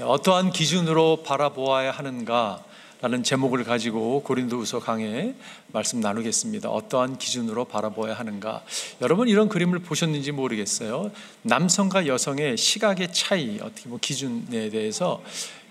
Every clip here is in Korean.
어떠한 기준으로 바라보아야 하는가? 라는 제목을 가지고 고린도후서 강해 말씀 나누겠습니다. 어떠한 기준으로 바라보아야 하는가? 여러분 이런 그림을 보셨는지 모르겠어요. 남성과 여성의 시각의 차이, 어떻게 뭐 기준에 대해서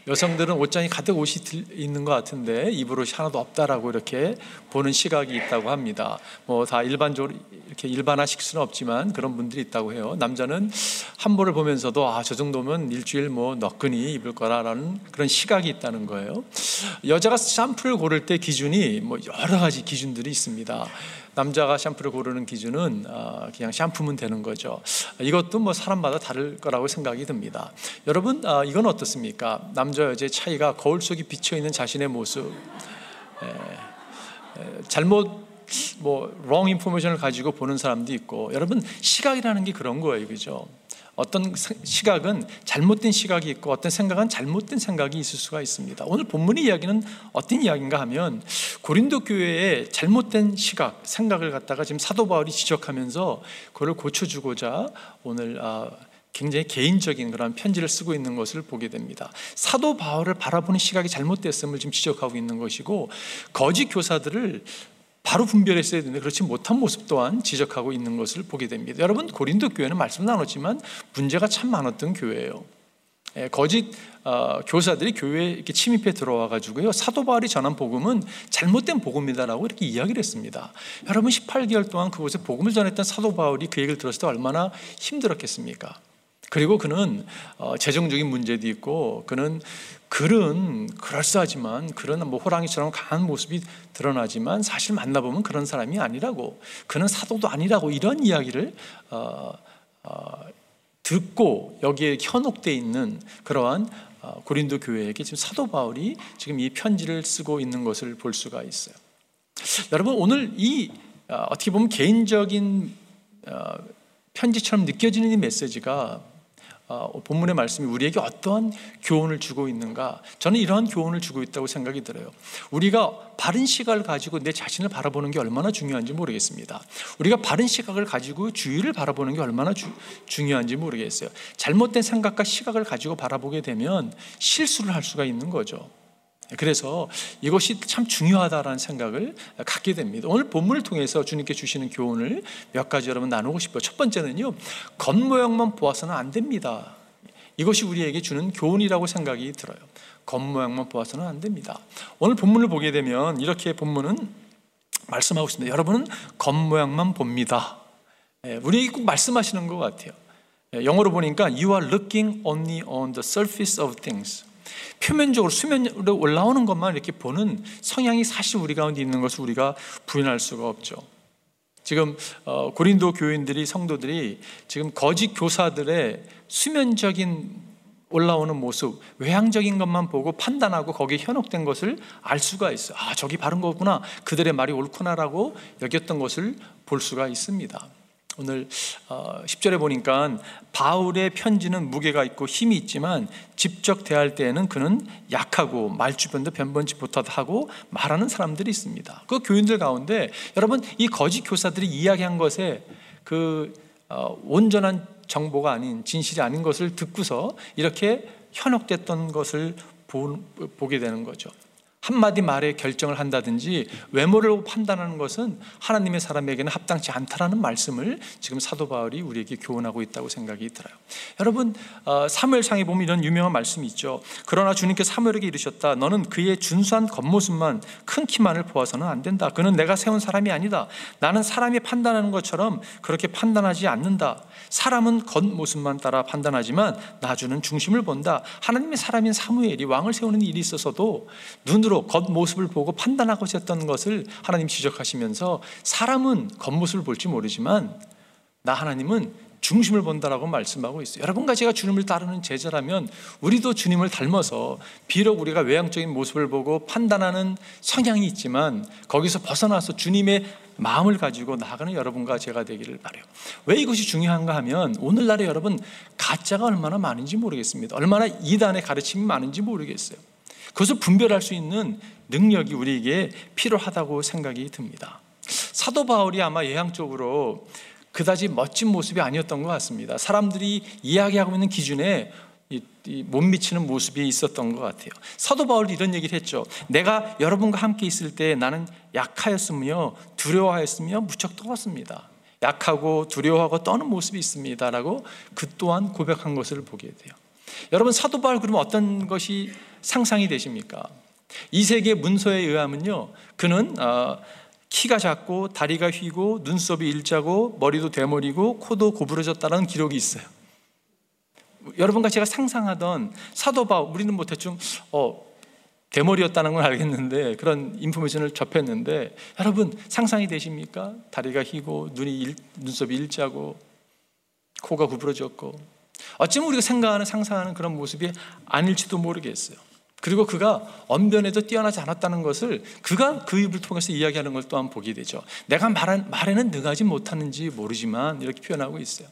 여성들은 옷장이 가득 옷이 있는 것 같은데 입을 옷이 하나도 없다라고 이렇게 보는 시각이 있다고 합니다. 뭐 다 일반적으로 이렇게 일반화시킬 수는 없지만 그런 분들이 있다고 해요. 남자는 한 벌을 보면서도 아 저 정도면 일주일 뭐 너끈히 입을 거라라는 그런 시각이 있다는 거예요. 여자가 샴푸를 고를 때 기준이 뭐 여러 가지 기준들이 있습니다. 남자가 샴푸를 고르는 기준은 아, 그냥 샴푸면 되는 거죠. 이것도 뭐 사람마다 다를 거라고 생각이 듭니다. 여러분 아, 이건 어떻습니까? 남자 여자의 차이가 거울 속에 비쳐 있는 자신의 모습. 잘못 뭐 wrong information을 가지고 보는 사람도 있고 여러분 시각이라는 게 그런 거예요, 그죠? 어떤 시각은 잘못된 시각이 있고 어떤 생각은 잘못된 생각이 있을 수가 있습니다. 오늘 본문의 이야기는 어떤 이야기인가 하면 고린도 교회의 잘못된 시각, 생각을 갖다가 지금 사도 바울이 지적하면서 그걸 고쳐주고자 오늘 아, 굉장히 개인적인 그런 편지를 쓰고 있는 것을 보게 됩니다. 사도 바울을 바라보는 시각이 잘못됐음을 지금 지적하고 있는 것이고 거짓 교사들을 바로 분별했어야 되는데 그렇지 못한 모습 또한 지적하고 있는 것을 보게 됩니다. 여러분 고린도 교회는 말씀 나눴지만 문제가 참 많았던 교회예요. 예, 거짓 어, 교사들이 교회에 이렇게 침입해 들어와 가지고요 사도 바울이 전한 복음은 잘못된 복음이다라고 이렇게 이야기를 했습니다. 여러분 18개월 동안 그곳에 복음을 전했던 사도 바울이 그 얘기를 들었을 때 얼마나 힘들었겠습니까? 그리고 그는 어, 재정적인 문제도 있고 그는 글은 그럴싸하지만 그런 뭐 호랑이처럼 강한 모습이 드러나지만 사실 만나보면 그런 사람이 아니라고 그는 사도도 아니라고 이런 이야기를 어, 어, 듣고 여기에 현혹돼 있는 그러한 어, 고린도 교회에게 지금 사도 바울이 지금 이 편지를 쓰고 있는 것을 볼 수가 있어요. 여러분 오늘 이 어, 어떻게 보면 개인적인 어, 편지처럼 느껴지는 이 메시지가 어, 본문의 말씀이 우리에게 어떠한 교훈을 주고 있는가? 저는 이러한 교훈을 주고 있다고 생각이 들어요. 우리가 바른 시각을 가지고 내 자신을 바라보는 게 얼마나 중요한지 모르겠습니다. 우리가 바른 시각을 가지고 주위를 바라보는 게 얼마나 주, 중요한지 모르겠어요. 잘못된 생각과 시각을 가지고 바라보게 되면 실수를 할 수가 있는 거죠. 그래서 이것이 참 중요하다라는 생각을 갖게 됩니다. 오늘 본문을 통해서 주님께 주시는 교훈을 몇 가지 여러분 나누고 싶어요. 첫 번째는요, 겉모양만 보아서는 안 됩니다. 이것이 우리에게 주는 교훈이라고 생각이 들어요. 겉모양만 보아서는 안 됩니다. 오늘 본문을 보게 되면 이렇게 본문은 말씀하고 있습니다. 여러분은 겉모양만 봅니다. 예, 우리에게 꼭 말씀하시는 것 같아요. 예, 영어로 보니까 You are looking only on the surface of things. 표면적으로 수면으로 올라오는 것만 이렇게 보는 성향이 사실 우리 가운데 있는 것을 우리가 부인할 수가 없죠. 지금 어, 고린도 교인들이 성도들이 지금 거짓 교사들의 수면적인 올라오는 모습, 외향적인 것만 보고 판단하고 거기에 현혹된 것을 알 수가 있어요. 아, 저기 바른 거구나. 그들의 말이 옳구나라고 여겼던 것을 볼 수가 있습니다. 오늘 10절에 어, 보니까 바울의 편지는 무게가 있고 힘이 있지만 직접 대할 때에는 그는 약하고 말주변도 변번치 못하고 말하는 사람들이 있습니다. 그 교인들 가운데 여러분 이 거짓 교사들이 이야기한 것에 그 어, 온전한 정보가 아닌 진실이 아닌 것을 듣고서 이렇게 현혹됐던 것을 보게 되는 거죠. 한마디 말에 결정을 한다든지 외모를 판단하는 것은 하나님의 사람에게는 합당치 않다라는 말씀을 지금 사도 바울이 우리에게 교훈하고 있다고 생각이 들어요. 여러분 어, 사무엘상에 보면 이런 유명한 말씀이 있죠. 그러나 주님께 사무엘에게 이르셨다. 너는 그의 준수한 겉모습만 큰 키만을 보아서는 안 된다. 그는 내가 세운 사람이 아니다. 나는 사람이 판단하는 것처럼 그렇게 판단하지 않는다. 사람은 겉모습만 따라 판단하지만 나주는 중심을 본다. 하나님의 사람인 사무엘이 왕을 세우는 일이 있어서도 눈으로 눈으로 겉모습을 보고 판단하고 있었던 것을 하나님 지적하시면서 사람은 겉모습을 볼지 모르지만 나 하나님은 중심을 본다라고 말씀하고 있어요. 여러분과 제가 주님을 따르는 제자라면 우리도 주님을 닮아서 비록 우리가 외향적인 모습을 보고 판단하는 성향이 있지만 거기서 벗어나서 주님의 마음을 가지고 나아가는 여러분과 제가 되기를 바래요. 왜 이것이 중요한가 하면 오늘날에 여러분 가짜가 얼마나 많은지 모르겠습니다. 얼마나 이단의 가르침이 많은지 모르겠어요. 그것을 분별할 수 있는 능력이 우리에게 필요하다고 생각이 듭니다. 사도 바울이 아마 예향적으로 그다지 멋진 모습이 아니었던 것 같습니다. 사람들이 이야기하고 있는 기준에 못 미치는 모습이 있었던 것 같아요. 사도 바울이 이런 얘기를 했죠. 내가 여러분과 함께 있을 때 나는 약하였으며 두려워하였으며 무척 떨었습니다. 약하고 두려워하고 떠는 모습이 있습니다라고 그 또한 고백한 것을 보게 돼요. 여러분 사도 바울 그러면 어떤 것이 상상이 되십니까? 이 세계 문서에 의하면요, 그는 어, 키가 작고 다리가 휘고 눈썹이 일자고 머리도 대머리고 코도 고부러졌다는 기록이 있어요. 여러분과 제가 상상하던 사도 바울 우리는 뭐 대충 어, 대머리였다는 건 알겠는데 그런 인포메이션을 접했는데 여러분 상상이 되십니까? 다리가 휘고 눈이 일, 눈썹이 일자고 코가 구부러졌고 어쩌면 우리가 생각하는 상상하는 그런 모습이 아닐지도 모르겠어요. 그리고 그가 언변에도 뛰어나지 않았다는 것을 그가 그 입을 통해서 이야기하는 걸 또한 보게 되죠. 내가 말한, 말에는 능하지 못하는지 모르지만 이렇게 표현하고 있어요.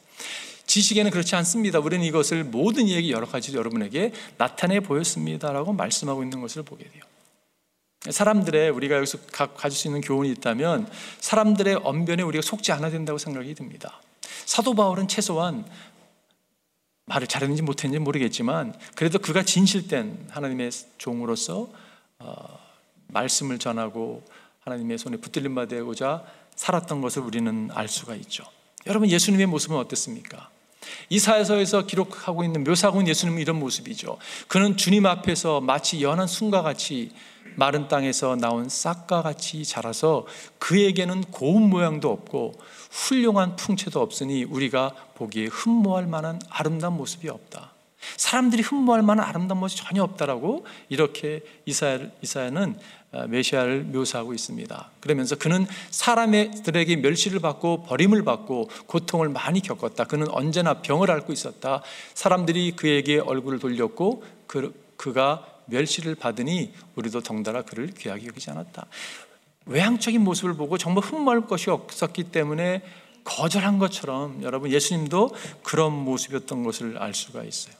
지식에는 그렇지 않습니다. 우리는 이것을 모든 얘기 여러 가지 여러분에게 나타내 보였습니다라고 말씀하고 있는 것을 보게 돼요. 사람들의 우리가 여기서 가질 수 있는 교훈이 있다면 사람들의 언변에 우리가 속지 않아야 된다고 생각이 듭니다. 사도 바울은 최소한 말을 잘했는지 못했는지 모르겠지만 그래도 그가 진실된 하나님의 종으로서 어, 말씀을 전하고 하나님의 손에 붙들림 받고자 살았던 것을 우리는 알 수가 있죠. 여러분 예수님의 모습은 어땠습니까? 이사야서에서 기록하고 있는 묘사하고 예수님은 이런 모습이죠. 그는 주님 앞에서 마치 연한 순과 같이 마른 땅에서 나온 싹과 같이 자라서 그에게는 고운 모양도 없고 훌륭한 풍채도 없으니 우리가 보기에 흠모할 만한 아름다운 모습이 없다. 사람들이 흠모할 만한 아름다운 모습이 전혀 없다라고 이렇게 이사야, 이사야는 어, 메시아를 묘사하고 있습니다. 그러면서 그는 사람들에게 멸시를 받고 버림을 받고 고통을 많이 겪었다. 그는 언제나 병을 앓고 있었다. 사람들이 그에게 얼굴을 돌렸고 그, 그가 멸시를 받으니 우리도 덩달아 그를 귀하게 여기지 않았다. 외향적인 모습을 보고 정말 흠모할 것이 없었기 때문에 거절한 것처럼 여러분 예수님도 그런 모습이었던 것을 알 수가 있어요.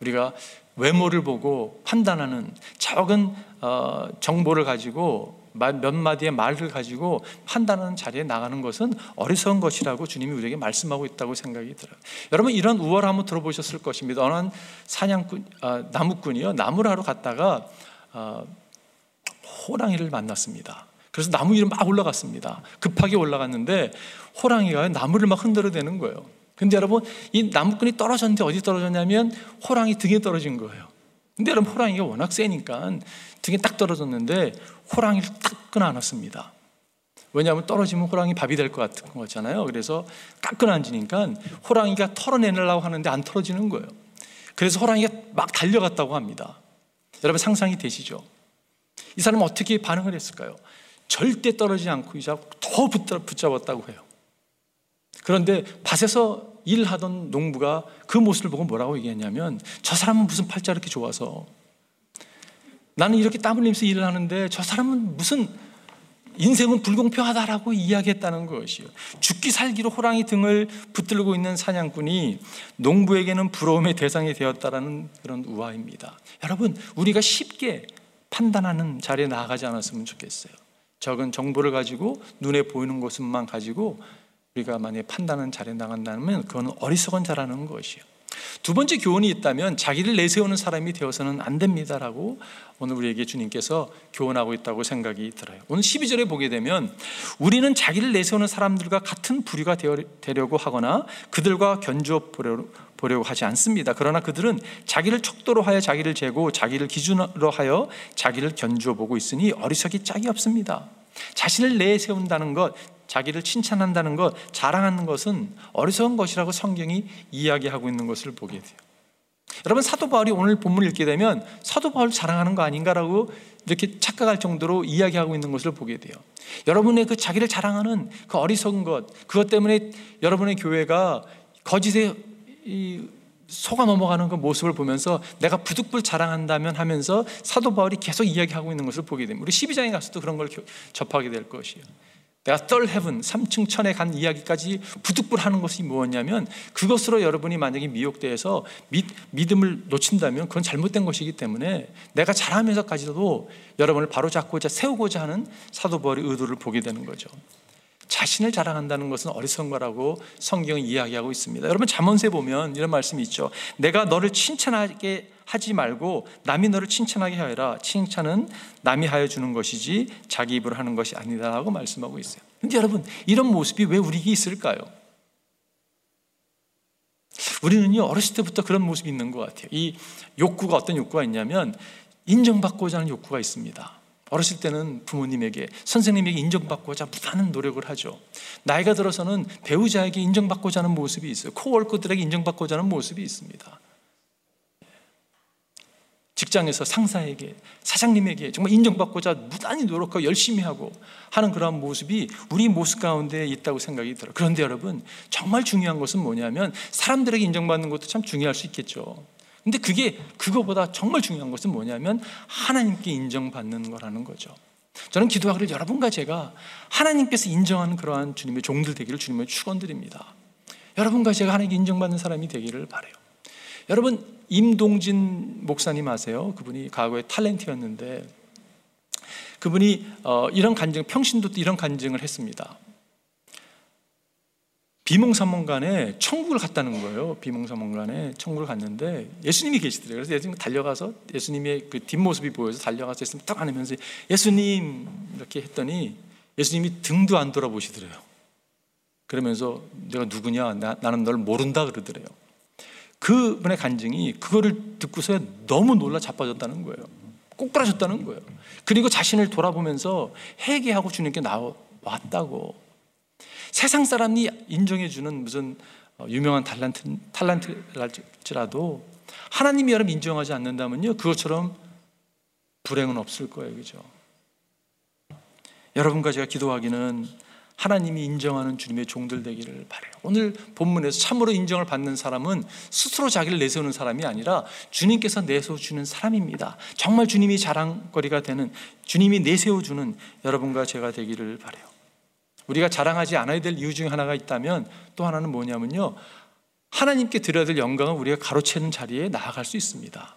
우리가 외모를 보고 판단하는 적은 어, 정보를 가지고 몇 마디의 말을 가지고 판단하는 자리에 나가는 것은 어리석은 것이라고 주님이 우리에게 말씀하고 있다고 생각이 들어요. 여러분 이런 우월함을 들어보셨을 것입니다. 어느 사냥꾼 아, 나무꾼이요 나무를 하러 갔다가 어, 호랑이를 만났습니다. 그래서 나무 위로 막 올라갔습니다. 급하게 올라갔는데 호랑이가 나무를 막 흔들어대는 거예요. 근데 여러분 이 나무꾼이 떨어졌는데 어디 떨어졌냐면 호랑이 등에 떨어진 거예요. 근데 여러분 호랑이가 워낙 세니까 등에 딱 떨어졌는데 호랑이를 딱 끊어 안았습니다. 왜냐하면 떨어지면 호랑이 밥이 될 것 같은 거잖아요. 그래서 딱 끊어 앉으니까 호랑이가 털어내려고 하는데 안 털어지는 거예요. 그래서 호랑이가 막 달려갔다고 합니다. 여러분 상상이 되시죠? 이 사람은 어떻게 반응을 했을까요? 절대 떨어지지 않고 이자 더 붙잡았다고 해요. 그런데 밭에서 일하던 농부가 그 모습을 보고 뭐라고 얘기했냐면 저 사람은 무슨 팔자 이렇게 좋아서 나는 이렇게 땀 흘리면서 일을 하는데 저 사람은 무슨 인생은 불공평하다라고 이야기했다는 것이요. 죽기 살기로 호랑이 등을 붙들고 있는 사냥꾼이 농부에게는 부러움의 대상이 되었다라는 그런 우화입니다. 여러분, 우리가 쉽게 판단하는 자리에 나아가지 않았으면 좋겠어요. 적은 정보를 가지고 눈에 보이는 것만 가지고 우리가 만약 판단은 잘해 나간다면 그건 어리석은 자라는 것이요. 두 번째 교훈이 있다면 자기를 내세우는 사람이 되어서는 안 됩니다라고 오늘 우리에게 주님께서 교훈하고 있다고 생각이 들어요. 오늘 12절에 보게 되면 우리는 자기를 내세우는 사람들과 같은 부류가 되려고 하거나 그들과 견주어 보려고 하지 않습니다. 그러나 그들은 자기를 척도로 하여 자기를 재고 자기를 기준으로 하여 자기를 견주어 보고 있으니 어리석이 짝이 없습니다. 자신을 내세운다는 것, 자기를 칭찬한다는 것, 자랑하는 것은 어리석은 것이라고 성경이 이야기하고 있는 것을 보게 돼요. 여러분 사도 바울이 오늘 본문을 읽게 되면 사도 바울 자랑하는 거 아닌가라고 이렇게 착각할 정도로 이야기하고 있는 것을 보게 돼요. 여러분의 그 자기를 자랑하는 그 어리석은 것, 그것 때문에 여러분의 교회가 거짓에 속아 넘어가는 그 모습을 보면서 내가 부득불 자랑한다면 하면서 사도 바울이 계속 이야기하고 있는 것을 보게 됩니다. 우리 12장에 가서도 그런 걸 접하게 될 것이에요. 내가 떨 헤븐 3층 천에 간 이야기까지 부득불 하는 것이 무엇냐면 그것으로 여러분이 만약에 미혹되어서 믿, 믿음을 놓친다면 그건 잘못된 것이기 때문에 내가 잘하면서까지도 여러분을 바로잡고자 세우고자 하는 사도 바울의 의도를 보게 되는 거죠. 자신을 자랑한다는 것은 어리석은 거라고 성경은 이야기하고 있습니다. 여러분 잠언세 보면 이런 말씀이 있죠. 내가 너를 칭찬하게 하지 말고 남이 너를 칭찬하게 하여라. 칭찬은 남이 하여 주는 것이지 자기 입으로 하는 것이 아니다라고 말씀하고 있어요. 근데 여러분 이런 모습이 왜 우리에게 있을까요? 우리는요 어렸을 때부터 그런 모습이 있는 것 같아요. 이 욕구가 어떤 욕구가 있냐면 인정받고자 하는 욕구가 있습니다. 어렸을 때는 부모님에게 선생님에게 인정받고자 무단한 노력을 하죠. 나이가 들어서는 배우자에게 인정받고자 하는 모습이 있어요. 코월커들에게 인정받고자 하는 모습이 있습니다. 직장에서 상사에게, 사장님에게 정말 인정받고자 무단히 노력하고 열심히 하고 하는 그런 모습이 우리 모습 가운데 있다고 생각이 들어요. 그런데 여러분, 정말 중요한 것은 뭐냐면 사람들에게 인정받는 것도 참 중요할 수 있겠죠. 근데 그게 그거보다 정말 중요한 것은 뭐냐면 하나님께 인정받는 거라는 거죠. 저는 기도하기를 여러분과 제가 하나님께서 인정하는 그러한 주님의 종들 되기를 주님을 축원드립니다. 여러분과 제가 하나님께 인정받는 사람이 되기를 바래요. 여러분 임동진 목사님 아세요? 그분이 과거에 탤런트였는데 그분이 어, 이런 간증 평신도 이런 간증을 했습니다. 비몽사몽간에 천국을 갔다는 거예요. 비몽사몽간에 천국을 갔는데 예수님이 계시더래요. 그래서 예수님 달려가서 예수님의 그 뒷모습이 보여서 달려가서 예수님 딱 안으면서 예수님 이렇게 했더니 예수님이 등도 안 돌아보시더래요. 그러면서 내가 누구냐? 나, 나는 널 모른다 그러더래요. 그분의 간증이 그거를 듣고서 너무 놀라 자빠졌다는 거예요. 꼬꾸라졌다는 거예요. 그리고 자신을 돌아보면서 회개하고 주님께 나왔다고. 세상 사람이 인정해주는 무슨 어, 유명한 탈란트, 탈란트랄지라도 하나님이 여러분 인정하지 않는다면요. 그것처럼 불행은 없을 거예요. 그죠? 여러분과 제가 기도하기는 하나님이 인정하는 주님의 종들 되기를 바래요. 오늘 본문에서 참으로 인정을 받는 사람은 스스로 자기를 내세우는 사람이 아니라 주님께서 내세워 주는 사람입니다. 정말 주님이 자랑거리가 되는 주님이 내세워 주는 여러분과 제가 되기를 바래요. 우리가 자랑하지 않아야 될 이유 중에 하나가 있다면 또 하나는 뭐냐면요. 하나님께 드려야 될 영광을 우리가 가로채는 자리에 나아갈 수 있습니다.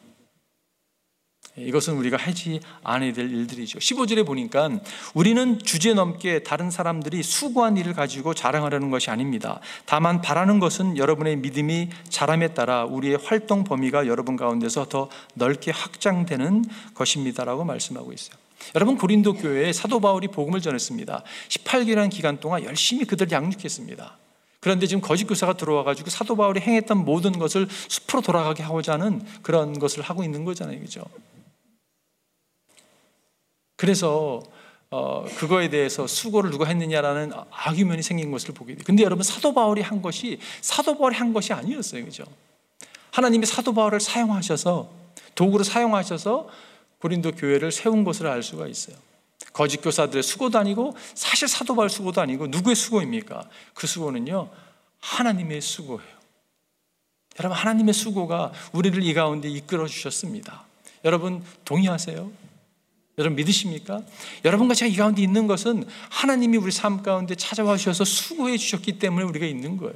이것은 우리가 하지 않아야 될 일들이죠. 15절에 보니까 우리는 주제 넘게 다른 사람들이 수고한 일을 가지고 자랑하려는 것이 아닙니다. 다만 바라는 것은 여러분의 믿음이 자람에 따라 우리의 활동 범위가 여러분 가운데서 더 넓게 확장되는 것입니다라고 말씀하고 있어요. 여러분 고린도 교회에 사도 바울이 복음을 전했습니다. 18개라는 기간 동안 열심히 그들 양육했습니다. 그런데 지금 거짓 교사가 들어와 가지고 사도 바울이 행했던 모든 것을 숲으로 돌아가게 하고자 하는 그런 것을 하고 있는 거잖아요. 그죠? 그래서 어, 그거에 대해서 수고를 누가 했느냐라는 악유면이 생긴 것을 보게 돼요. 근데 여러분 사도 바울이 한 것이 사도 바울이 한 것이 아니었어요. 그죠? 하나님이 사도 바울을 사용하셔서 도구로 사용하셔서 고린도 교회를 세운 것을 알 수가 있어요. 거짓 교사들의 수고도 아니고 사실 사도 바울 수고도 아니고 누구의 수고입니까? 그 수고는요. 하나님의 수고예요. 여러분 하나님의 수고가 우리를 이 가운데 이끌어 주셨습니다. 여러분 동의하세요? 여러분 믿으십니까? 여러분과 제가 이 가운데 있는 것은 하나님이 우리 삶 가운데 찾아와 주셔서 수고해 주셨기 때문에 우리가 있는 거예요.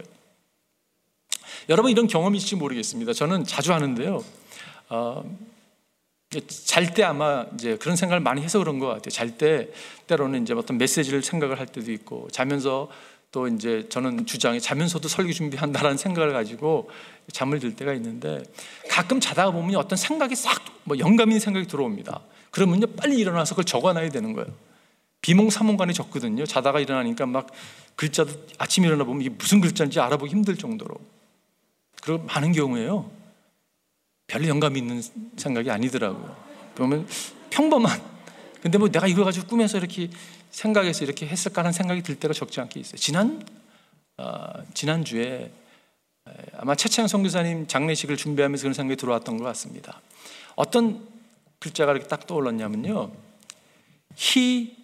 여러분 이런 경험이 있을지 모르겠습니다. 저는 자주 하는데요. 어, 잘 때 아마 이제 그런 생각을 많이 해서 그런 것 같아요. 잘 때 때로는 이제 어떤 메시지를 생각을 할 때도 있고 자면서 또 이제 저는 주장에 자면서도 설교 준비한다라는 생각을 가지고 잠을 들 때가 있는데 가끔 자다가 보면 어떤 생각이 싹 뭐 영감 있는 생각이 들어옵니다. 그러면요 빨리 일어나서 그걸 적어놔야 되는 거예요. 비몽사몽간에 적거든요. 자다가 일어나니까 막 글자도 아침 일어나 보면 이게 무슨 글자인지 알아보기 힘들 정도로. 그리고 많은 경우에요. 별 영감 있는 생각이 아니더라고요. 보면 평범한. 근데 뭐 내가 이걸 가지고 꿈에서 이렇게 생각해서 이렇게 했을까라는 생각이 들 때가 적지 않게 있어요. 지난 어, 지난 주에 아마 최창 선교사님 장례식을 준비하면서 그런 생각이 들어왔던 것 같습니다. 어떤 글자가 이렇게 딱 떠올랐냐면요. He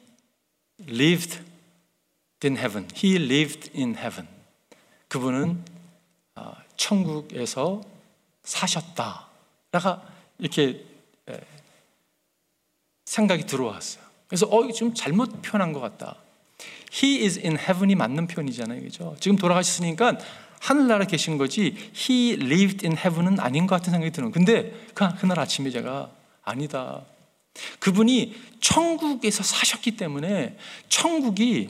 lived in heaven. He lived in heaven. 그분은 어, 천국에서 사셨다. 라가 이렇게 생각이 들어왔어요. 그래서 어, 좀 잘못 표현한 것 같다. He is in heaven이 맞는 표현이잖아요. 그죠? 지금 돌아가셨으니까 하늘나라 계신 거지 He lived in heaven은 아닌 것 같은 생각이 드는 근데 그, 그날 아침에 제가 아니다. 그분이 천국에서 사셨기 때문에 천국이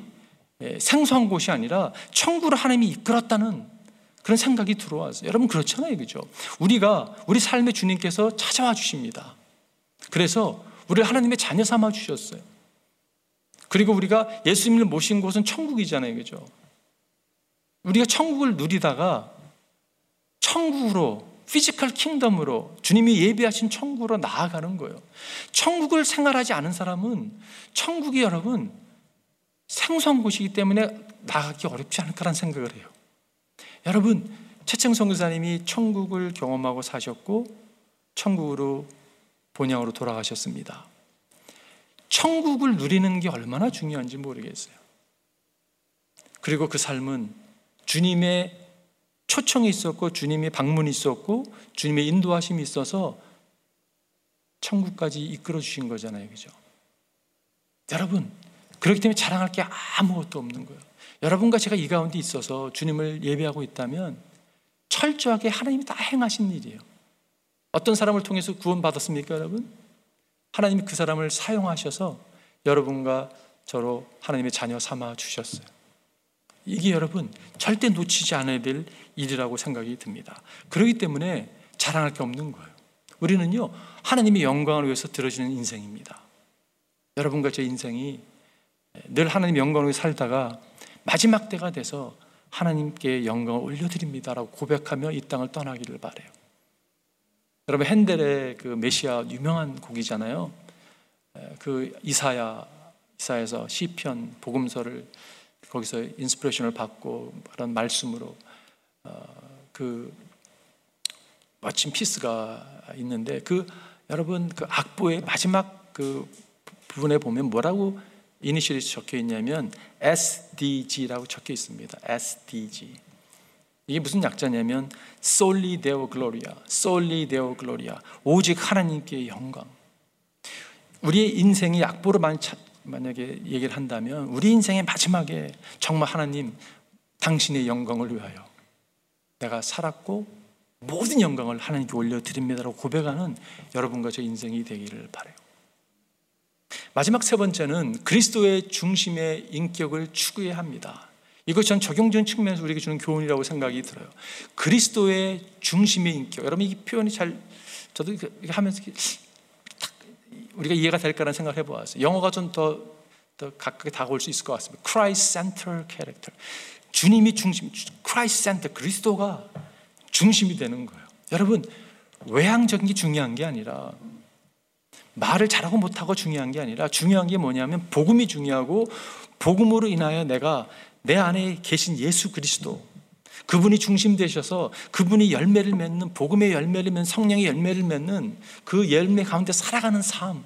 예, 생소한 곳이 아니라 천국으로 하나님이 이끌었다는 그런 생각이 들어와서 여러분 그렇잖아요, 그죠? 우리가 우리 삶의 주님께서 찾아와 주십니다. 그래서 우리를 하나님의 자녀 삼아 주셨어요. 그리고 우리가 예수님을 모신 곳은 천국이잖아요, 그죠? 우리가 천국을 누리다가 천국으로 physical kingdom으로 주님이 예비하신 천국으로 나아가는 거예요. 천국을 생활하지 않은 사람은 천국이 여러분 생소한 곳이기 때문에 나가기 어렵지 않을까라는 생각을 해요. 여러분, 최창성 교사님이 천국을 경험하고 사셨고 천국으로 본향으로 돌아가셨습니다. 천국을 누리는 게 얼마나 중요한지 모르겠어요. 그리고 그 삶은 주님의 초청이 있었고 주님의 방문이 있었고 주님의 인도하심이 있어서 천국까지 이끌어 주신 거잖아요. 그죠? 여러분, 그렇기 때문에 자랑할 게 아무것도 없는 거예요. 여러분과 제가 이 가운데 있어서 주님을 예배하고 있다면 철저하게 하나님이 다 행하신 일이에요. 어떤 사람을 통해서 구원받았습니까, 여러분? 하나님이 그 사람을 사용하셔서 여러분과 저로 하나님의 자녀 삼아 주셨어요. 이게 여러분 절대 놓치지 않아야 될 일이라고 생각이 듭니다. 그렇기 때문에 자랑할 게 없는 거예요. 우리는요, 하나님의 영광을 위해서 들어지는 인생입니다. 여러분과 제 인생이 늘 하나님 영광을 위해 살다가 마지막 때가 돼서 하나님께 영광을 올려드립니다라고 고백하며 이 땅을 떠나기를 바래요. 여러분 핸델의 그 메시아 유명한 곡이잖아요. 그 이사야 이사에서 시편 복음서를 거기서 inspiration을 받고 그런 말씀으로 어, 그 멋진 piece가 있는데 그 여러분 그 악보의 마지막 그 부분에 보면 뭐라고 이니셜이 적혀 있냐면 SDG라고 적혀 있습니다. SDG. 이게 무슨 약자냐면 Solely Deo Gloria, Solely Deo Gloria. 오직 하나님께 영광. 우리의 인생이 악보로 만약에 얘기를 한다면 우리 인생의 마지막에 정말 하나님 당신의 영광을 위하여 내가 살았고 모든 영광을 하나님께 올려드립니다라고 고백하는 여러분과 저 인생이 되기를 바래요. 마지막 세 번째는 그리스도의 중심의 인격을 추구해야 합니다. 이것 전 적용적인 측면에서 우리에게 주는 교훈이라고 생각이 들어요. 그리스도의 중심의 인격. 여러분 이 표현이 잘 저도 하면서 우리가 이해가 될까라는 생각을 해보았어요. 영어가 좀 더 더 가깝게 다가올 수 있을 것 같습니다. Christ center character. 주님이 중심, Christ center, 그리스도가 중심이 되는 거예요. 여러분, 외향적인 게 중요한 게 아니라 말을 잘하고 못하고 중요한 게 아니라 중요한 게 뭐냐면 복음이 중요하고 복음으로 인하여 내가 내 안에 계신 예수 그리스도 그분이 중심 되셔서 그분이 열매를 맺는 복음의 열매를 맺는 성령의 열매를 맺는 그 열매 가운데 살아가는 삶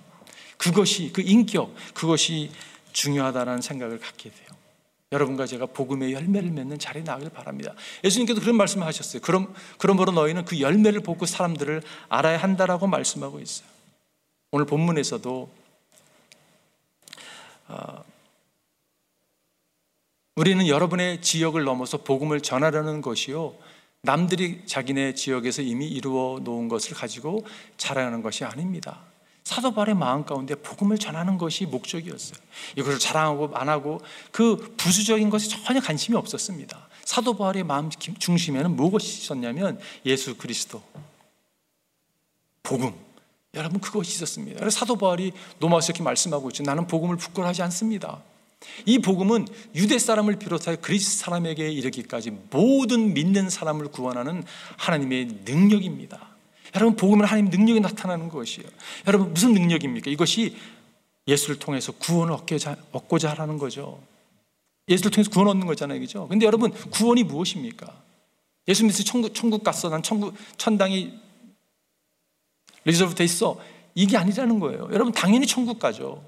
그것이 그 인격 그것이 중요하다는 생각을 갖게 돼요. 여러분과 제가 복음의 열매를 맺는 자리에 나가길 바랍니다. 예수님께서 그런 말씀을 하셨어요. 그럼 그러므로 너희는 그 열매를 보고 사람들을 알아야 한다라고 말씀하고 있어요. 오늘 본문에서도 어, 우리는 여러분의 지역을 넘어서 복음을 전하려는 것이요. 남들이 자기네 지역에서 이미 이루어 놓은 것을 가지고 자랑하는 것이 아닙니다. 사도 바울의 마음 가운데 복음을 전하는 것이 목적이었어요. 이것을 자랑하고 안 하고 그 부수적인 것에 전혀 관심이 없었습니다. 사도 바울의 마음 중심에는 무엇이 있었냐면 예수 그리스도, 복음. 여러분 그것이 있었습니다. 사도 바울이 노마서 이렇게 말씀하고 있죠. 나는 복음을 부끄러워하지 않습니다. 이 복음은 유대 사람을 비롯하여 그리스 사람에게 이르기까지 모든 믿는 사람을 구원하는 하나님의 능력입니다. 여러분 복음은 하나님 능력이 나타나는 것이에요. 여러분 무슨 능력입니까? 이것이 예수를 통해서 구원을 얻고자 하라는 거죠. 예수를 통해서 구원 얻는 거잖아요, 그죠? 근데 여러분 구원이 무엇입니까? 예수 믿어 천국, 천국 갔어. 난 천국 천당이 reserve 돼 있어. 이게 아니라는 거예요. 여러분 당연히 천국 가죠.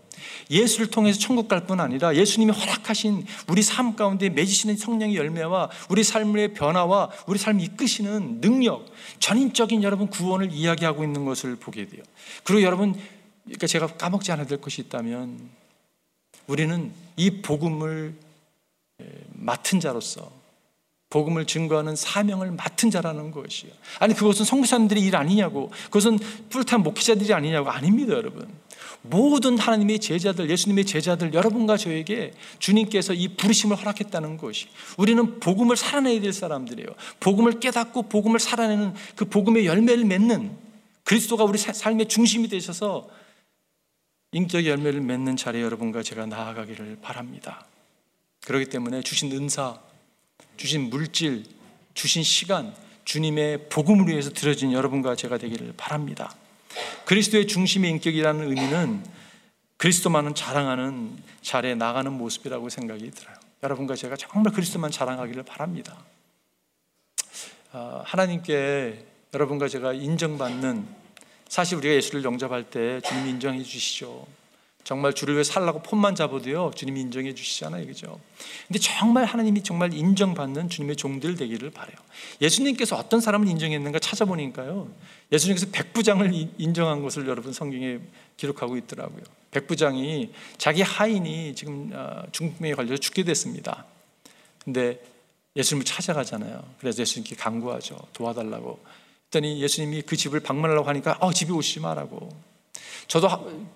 예수를 통해서 천국 갈 뿐 아니라 예수님이 허락하신 우리 삶 가운데 맺으시는 성령의 열매와 우리 삶의 변화와 우리 삶을 이끄시는 능력, 전인적인 여러분 구원을 이야기하고 있는 것을 보게 돼요. 그리고 여러분, 그러니까 제가 까먹지 않아야 될 것이 있다면 우리는 이 복음을 맡은 자로서 복음을 증거하는 사명을 맡은 자라는 것이요. 아니 그것은 성부사님들이 일 아니냐고. 그것은 풀타임 목회자들이 아니냐고. 아닙니다, 여러분. 모든 하나님의 제자들, 예수님의 제자들, 여러분과 저에게 주님께서 이 부르심을 허락했다는 것이 우리는 복음을 살아내야 될 사람들이에요. 복음을 깨닫고 복음을 살아내는 그 복음의 열매를 맺는 그리스도가 우리 삶의 중심이 되셔서 인격 열매를 맺는 자리에 여러분과 제가 나아가기를 바랍니다. 그렇기 때문에 주신 은사, 주신 물질, 주신 시간, 주님의 복음을 위해서 들어진 여러분과 제가 되기를 바랍니다. 그리스도의 중심의 인격이라는 의미는 그리스도만은 자랑하는 자리에 나가는 모습이라고 생각이 들어요. 여러분과 제가 정말 그리스도만 자랑하기를 바랍니다. 아, 하나님께 여러분과 제가 인정받는 사실 우리가 예수를 영접할 때 주님 인정해 주시죠. 정말 주를 위해 살라고 폰만 잡아도요 주님이 인정해 주시잖아요 그죠? 근데 정말 하나님이 정말 인정받는 주님의 종들 되기를 바래요. 예수님께서 어떤 사람을 인정했는가 찾아보니까요 예수님께서 백부장을 인정한 것을 여러분 성경에 기록하고 있더라고요. 백부장이 자기 하인이 지금 아, 중풍에 걸려서 죽게 됐습니다. 근데 예수님을 찾아가잖아요. 그래서 예수님께 간구하죠. 도와달라고. 했더니 예수님이 그 집을 방문하려고 하니까 어, 집에 오시지 마라고 저도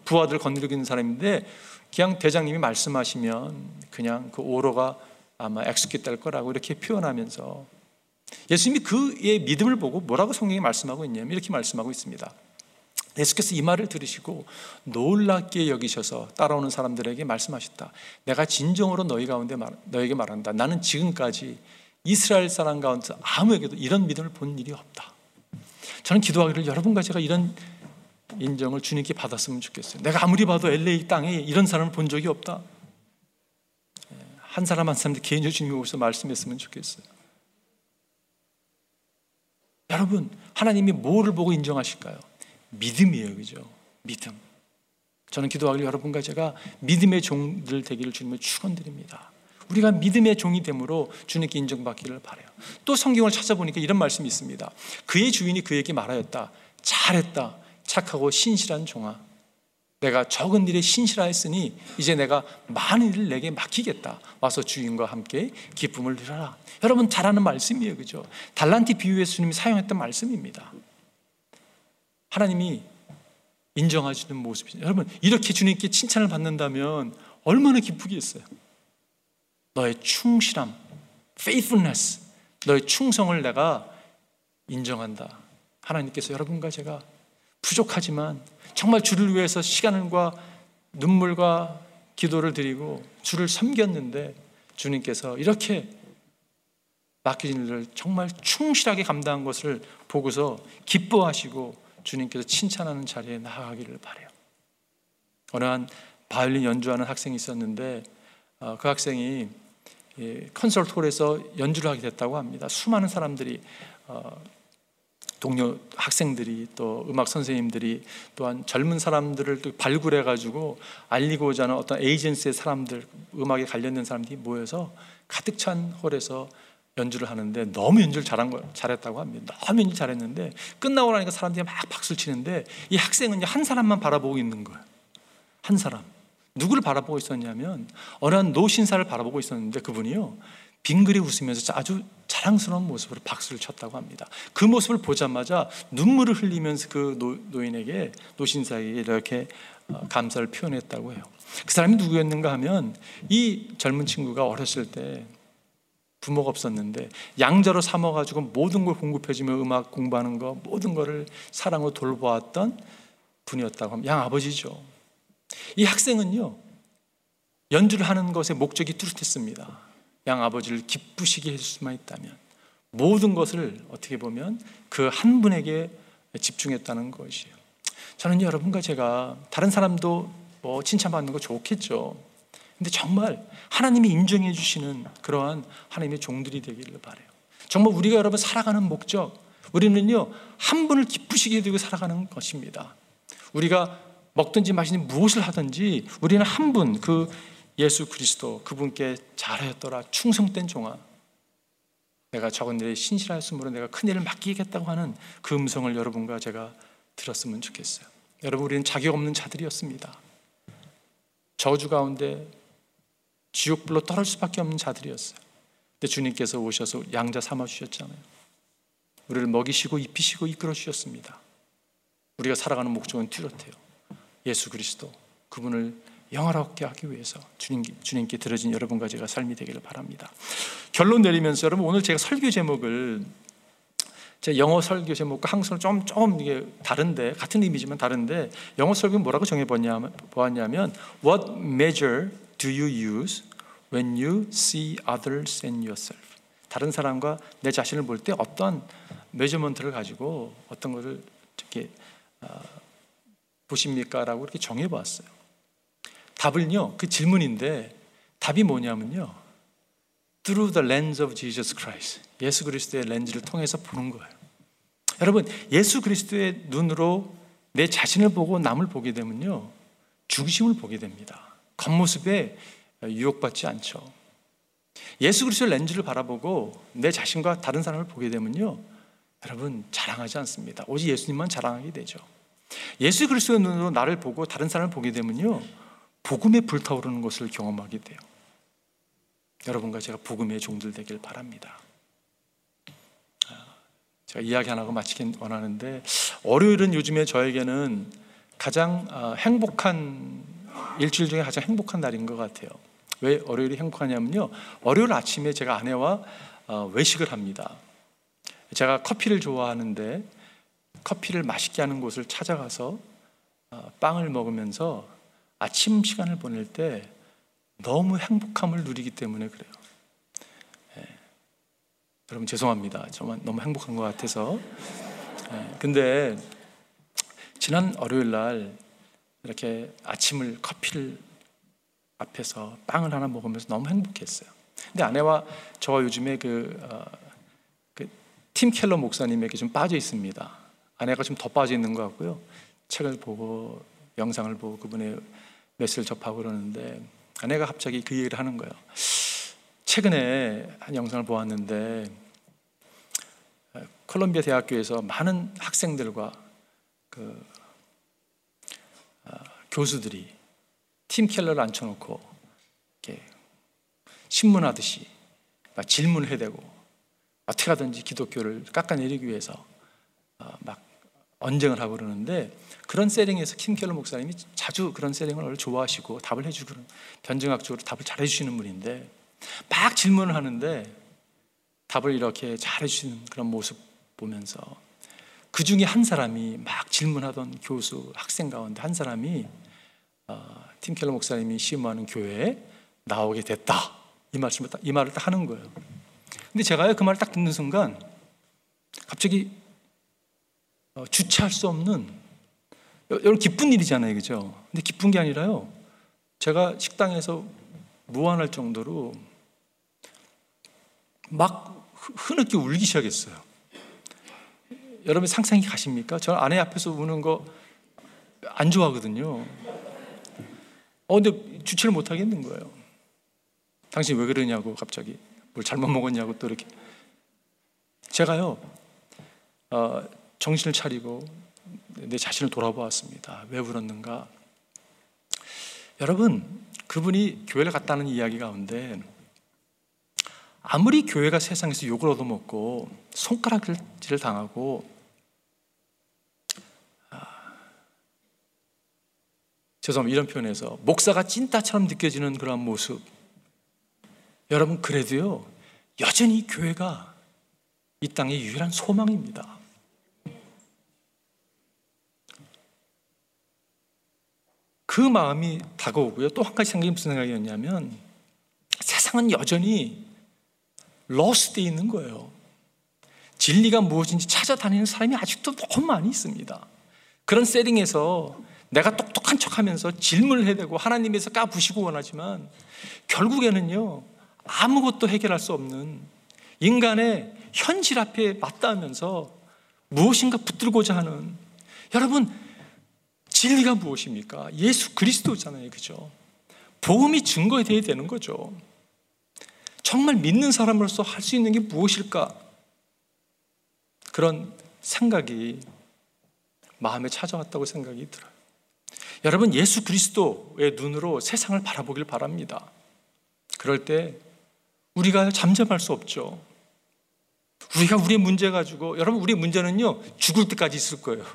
부하들 거느리고 있는 사람인데 그냥 대장님이 말씀하시면 그냥 그 오더가 아마 execute 될 거라고 이렇게 표현하면서 예수님이 그의 믿음을 보고 뭐라고 성경이 말씀하고 있냐면 이렇게 말씀하고 있습니다. 예수께서 이 말을 들으시고 놀랍게 여기셔서 따라오는 사람들에게 말씀하셨다. 내가 진정으로 너희 가운데 말, 너에게 말한다. 나는 지금까지 이스라엘 사람 가운데 아무에게도 이런 믿음을 본 일이 없다. 저는 기도하기를 여러분과 제가 이런 인정을 주님께 받았으면 좋겠어요. 내가 아무리 봐도 LA 땅에 이런 사람을 본 적이 없다. 예, 한 사람 한 사람한테 개인적으로 주님이 오셔서 말씀했으면 좋겠어요. 여러분, 하나님이 뭐를 보고 인정하실까요? 믿음이에요, 그죠? 믿음. 저는 기도하길 여러분과 제가 믿음의 종들 되기를 주님을 축원드립니다. 우리가 믿음의 종이 되므로 주님께 인정받기를 바래요. 또 성경을 찾아보니까 이런 말씀이 있습니다. 그의 주인이 그에게 말하였다. 잘했다. 착하고 신실한 종아. 내가 적은 일에 신실하였으니 이제 내가 많은 일을 내게 맡기겠다. 와서 주인과 함께 기쁨을 누려라. 여러분 잘하는 말씀이에요. 그죠? 달란트 비유에 주님이 사용했던 말씀입니다. 하나님이 인정하시는 모습이죠. 여러분 이렇게 주님께 칭찬을 받는다면 얼마나 기쁘겠어요? 너의 충실함 faithfulness 너의 충성을 내가 인정한다. 하나님께서 여러분과 제가 부족하지만 정말 주를 위해서 시간과 눈물과 기도를 드리고 주를 섬겼는데 주님께서 이렇게 맡기신 일을 정말 충실하게 감당한 것을 보고서 기뻐하시고 주님께서 칭찬하는 자리에 나아가기를 바래요. 어느 한 바이올린 연주하는 학생이 있었는데 어, 그 학생이 컨설트 홀에서 연주를 하게 됐다고 합니다. 수많은 사람들이 어, 동료 학생들이 또 음악 선생님들이 또한 젊은 사람들을 또 발굴해 가지고 알리고자 하는 어떤 에이전시의 사람들 음악에 관련된 사람들이 모여서 가득 찬 홀에서 연주를 하는데 너무 연주를 잘한 거 잘했다고 합니다. 너무 연주 잘했는데 끝나고 나니까 사람들이 막 박수를 치는데 이 학생은 한 사람만 바라보고 있는 거예요. 한 사람. 누구를 바라보고 있었냐면 어느 한 노신사를 바라보고 있었는데 그분이요 빙그레 웃으면서 아주 자랑스러운 모습으로 박수를 쳤다고 합니다. 그 모습을 보자마자 눈물을 흘리면서 그 노, 인에게 노신사에게 이렇게 어, 감사를 표현했다고 해요. 그 사람이 누구였는가 하면 이 젊은 친구가 어렸을 때 부모가 없었는데 양자로 삼아가지고 모든 걸 공급해주며 음악 공부하는 거 모든 것을 사랑으로 돌보았던 분이었다고 합니다. 양 아버지죠. 이 학생은요 연주를 하는 것의 목적이 뚜렷했습니다. 양 아버지를 기쁘시게 해줄 수만 있다면 모든 것을 어떻게 보면 그 한 분에게 집중했다는 것이에요. 저는 여러분과 제가 다른 사람도 뭐 칭찬받는 거 좋겠죠. 근데 정말 하나님이 인정해 주시는 그러한 하나님의 종들이 되기를 바래요. 정말 우리가 여러분 살아가는 목적, 우리는요 한 분을 기쁘시게 해드리고 살아가는 것입니다. 우리가 먹든지 마시든지 무엇을 하든지 우리는 한 분, 그 예수 그리스도 그분께 잘하였더라 충성된 종아. 내가 적은 일에 신실하였으므로 내가 큰 일을 맡기겠다고 하는 그 음성을 여러분과 제가 들었으면 좋겠어요. 여러분 우리는 자격 없는 자들이었습니다. 저주 가운데 지옥불로 떨어질 수밖에 없는 자들이었어요. 근데 주님께서 오셔서 양자 삼아 주셨잖아요. 우리를 먹이시고 입히시고 이끌어 주셨습니다. 우리가 살아가는 목적은 뚜렷해요. 예수 그리스도 그분을 영화롭게 하기 위해서 주님, 주님께 들어진 여러분과 제가 삶이 되기를 바랍니다. 결론 내리면서 여러분 오늘 제가 설교 제목을 제 영어 설교 제목과 한국 좀, 좀 이게 다른데, 같은 의미지만 다른데, 영어 설교는 뭐라고 정해보았냐면, What measure do you use when you see others and yourself? 다른 사람과 내 자신을 볼 때 어떤 메저먼트를 가지고 어떤 것을 이렇게 어, 보십니까? 라고 이렇게 정해보았어요. 답을요, 그 질문인데, 답이 뭐냐면요, through the lens of Jesus Christ. 예수 그리스도의 렌즈를 통해서 보는 거예요. 여러분, 예수 그리스도의 눈으로 내 자신을 보고 남을 보게 되면요. 중심을 보게 됩니다. 겉모습에 유혹받지 않죠. 예수 그리스도의 렌즈를 바라보고 내 자신과 다른 사람을 보게 되면요. 여러분, 자랑하지 않습니다. 오직 예수님만 자랑하게 되죠. 예수 그리스도의 눈으로 나를 보고 다른 사람을 보게 되면요. 복음에 불타오르는 것을 경험하게 돼요. 여러분과 제가 복음의 종들 되길 바랍니다. 아, 제가 이야기 하나 하고 마치긴 원하는데 월요일은 요즘에 저에게는 가장 아, 행복한 일주일 중에 가장 행복한 날인 것 같아요. 왜 월요일이 행복하냐면요. 월요일 아침에 제가 아내와 어, 외식을 합니다. 제가 커피를 좋아하는데 커피를 맛있게 하는 곳을 찾아가서 어, 빵을 먹으면서 아침 시간을 보낼 때 너무 행복함을 누리기 때문에 그래요. 예. 여러분 죄송합니다. 저만 너무 행복한 것 같아서. 예. 근데 지난 월요일 날 이렇게 아침을 커피를 앞에서 빵을 하나 먹으면서 너무 행복했어요. 근데 아내와 저와 요즘에 그, 어, 그 팀 켈러 목사님에게 좀 빠져 있습니다. 아내가 좀 더 빠져 있는 것 같고요. 책을 보고 영상을 보고 그분의 메시지를 접하고 그러는데 아내가 갑자기 그 얘기를 하는 거예요. 최근에 한 영상을 보았는데 콜롬비아 대학교에서 많은 학생들과 그 어, 교수들이 팀 켈러를 앉혀놓고 이렇게 신문하듯이 막 질문을 해대고 어떻게 하든지 기독교를 깎아내리기 위해서 어, 막 언쟁을 하고 그러는데 그런 세링에서 킴켈러 목사님이 자주 그런 세링을 좋아하시고 답을 해주고 변증학적으로 답을 잘 해주시는 분인데 막 질문을 하는데 답을 이렇게 잘 해주시는 그런 모습 보면서 그 중에 한 사람이 막 질문하던 교수 학생 가운데 한 사람이 어, 팀켈러 목사님이 시무하는 교회에 나오게 됐다 이 말씀을 딱, 이 말을 딱 하는 거예요. 근데 제가요 그 말을 딱 듣는 순간 갑자기 어, 주체할 수 없는 여러분 기쁜 일이잖아요, 그죠? 근데 기쁜 게 아니라요. 제가 식당에서 무한할 정도로 막 흐느끼 울기 시작했어요. 여러분 상상이 가십니까? 저는 아내 앞에서 우는 거 안 좋아하거든요. 어, 근데 주체를 못 하겠는 거예요. 당신 왜 그러냐고 갑자기 뭘 잘못 먹었냐고 또 이렇게 제가요 어, 정신을 차리고 내 자신을 돌아보았습니다. 왜 울었는가? 여러분, 그분이 교회를 갔다는 이야기 가운데 아무리 교회가 세상에서 욕을 얻어먹고 손가락질을 당하고 아, 죄송합니다. 이런 표현에서 목사가 찐따처럼 느껴지는 그런 모습 여러분 그래도요 여전히 교회가 이 땅의 유일한 소망입니다. 그 마음이 다가오고요. 또 한 가지 생각이 무슨 생각이었냐면 세상은 여전히 러스돼 있는 거예요. 진리가 무엇인지 찾아다니는 사람이 아직도 너무 많이 있습니다. 그런 세팅에서 내가 똑똑한 척 하면서 질문을 해대고 하나님에서 까부시고 원하지만 결국에는요 아무것도 해결할 수 없는 인간의 현실 앞에 맞닿으면서 무엇인가 붙들고자 하는 여러분 진리가 무엇입니까? 예수 그리스도잖아요. 그죠? 복음이 증거에 대해 되는 거죠. 정말 믿는 사람으로서 할 수 있는 게 무엇일까? 그런 생각이 마음에 찾아왔다고 생각이 들어요. 여러분, 예수 그리스도의 눈으로 세상을 바라보길 바랍니다. 그럴 때 우리가 잠잠할 수 없죠. 우리가 우리의 문제 가지고, 여러분, 우리의 문제는요, 죽을 때까지 있을 거예요.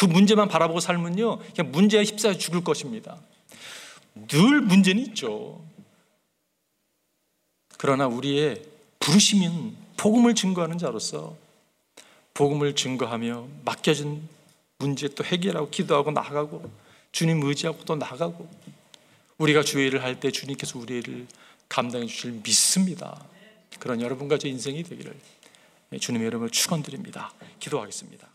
그 문제만 바라보고 살면요, 그냥 문제에 휩싸여 죽을 것입니다. 늘 문제는 있죠. 그러나 우리의 부르심은 복음을 증거하는 자로서 복음을 증거하며 맡겨진 문제 또 해결하고 기도하고 나가고 주님 의지하고 또 나가고 우리가 주의 일을 할 때 주님께서 우리 일을 감당해 주실 믿습니다. 그런 여러분과 저 인생이 되기를 주님의 이름으로 축원드립니다. 기도하겠습니다.